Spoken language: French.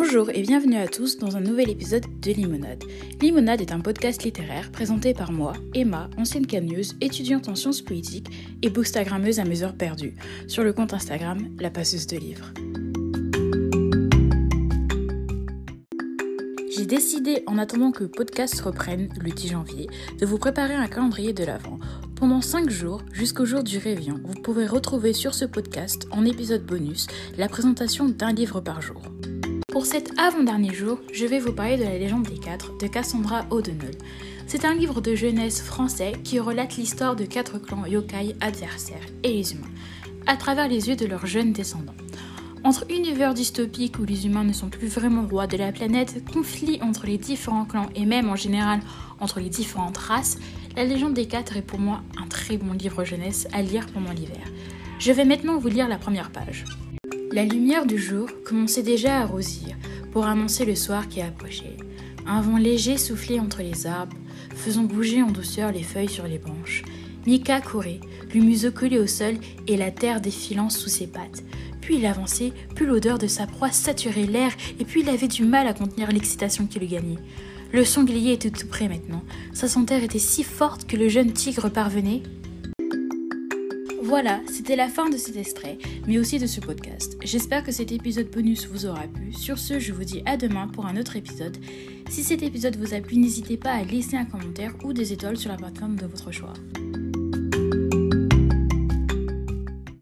Bonjour et bienvenue à tous dans un nouvel épisode de Limonade. Limonade est un podcast littéraire présenté par moi, Emma, ancienne canneuse, étudiante en sciences politiques et bookstagrammeuse à mes heures perdues, sur le compte Instagram La Passeuse de Livres. J'ai décidé, en attendant que le podcast reprenne le 10 janvier, de vous préparer un calendrier de l'Avent. Pendant 5 jours, jusqu'au jour du Réveillon, vous pourrez retrouver sur ce podcast, en épisode bonus, la présentation d'un livre par jour. Pour cet avant-dernier jour, je vais vous parler de la légende des quatre de Cassandra O'Donnell. C'est un livre de jeunesse français qui relate l'histoire de quatre clans yokai adversaires et les humains, à travers les yeux de leurs jeunes descendants. Entre univers dystopiques où les humains ne sont plus vraiment rois de la planète, conflits entre les différents clans et même en général entre les différentes races, La légende des quatre est pour moi un très bon livre jeunesse à lire pendant l'hiver. Je vais maintenant vous lire la première page. La lumière du jour commençait déjà à rosir pour annoncer le soir qui approchait. Un vent léger soufflait entre les arbres, faisant bouger en douceur les feuilles sur les branches. Mika courait, le museau collé au sol et la terre défilant sous ses pattes. Plus il avançait, plus l'odeur de sa proie saturait l'air et puis il avait du mal à contenir l'excitation qui le gagnait. Le sanglier était tout près maintenant. Sa senteur était si forte que le jeune tigre parvenait, voilà, c'était la fin de cet extrait, mais aussi de ce podcast. J'espère que cet épisode bonus vous aura plu. Sur ce, je vous dis à demain pour un autre épisode. Si cet épisode vous a plu, n'hésitez pas à laisser un commentaire ou des étoiles sur la plateforme de votre choix.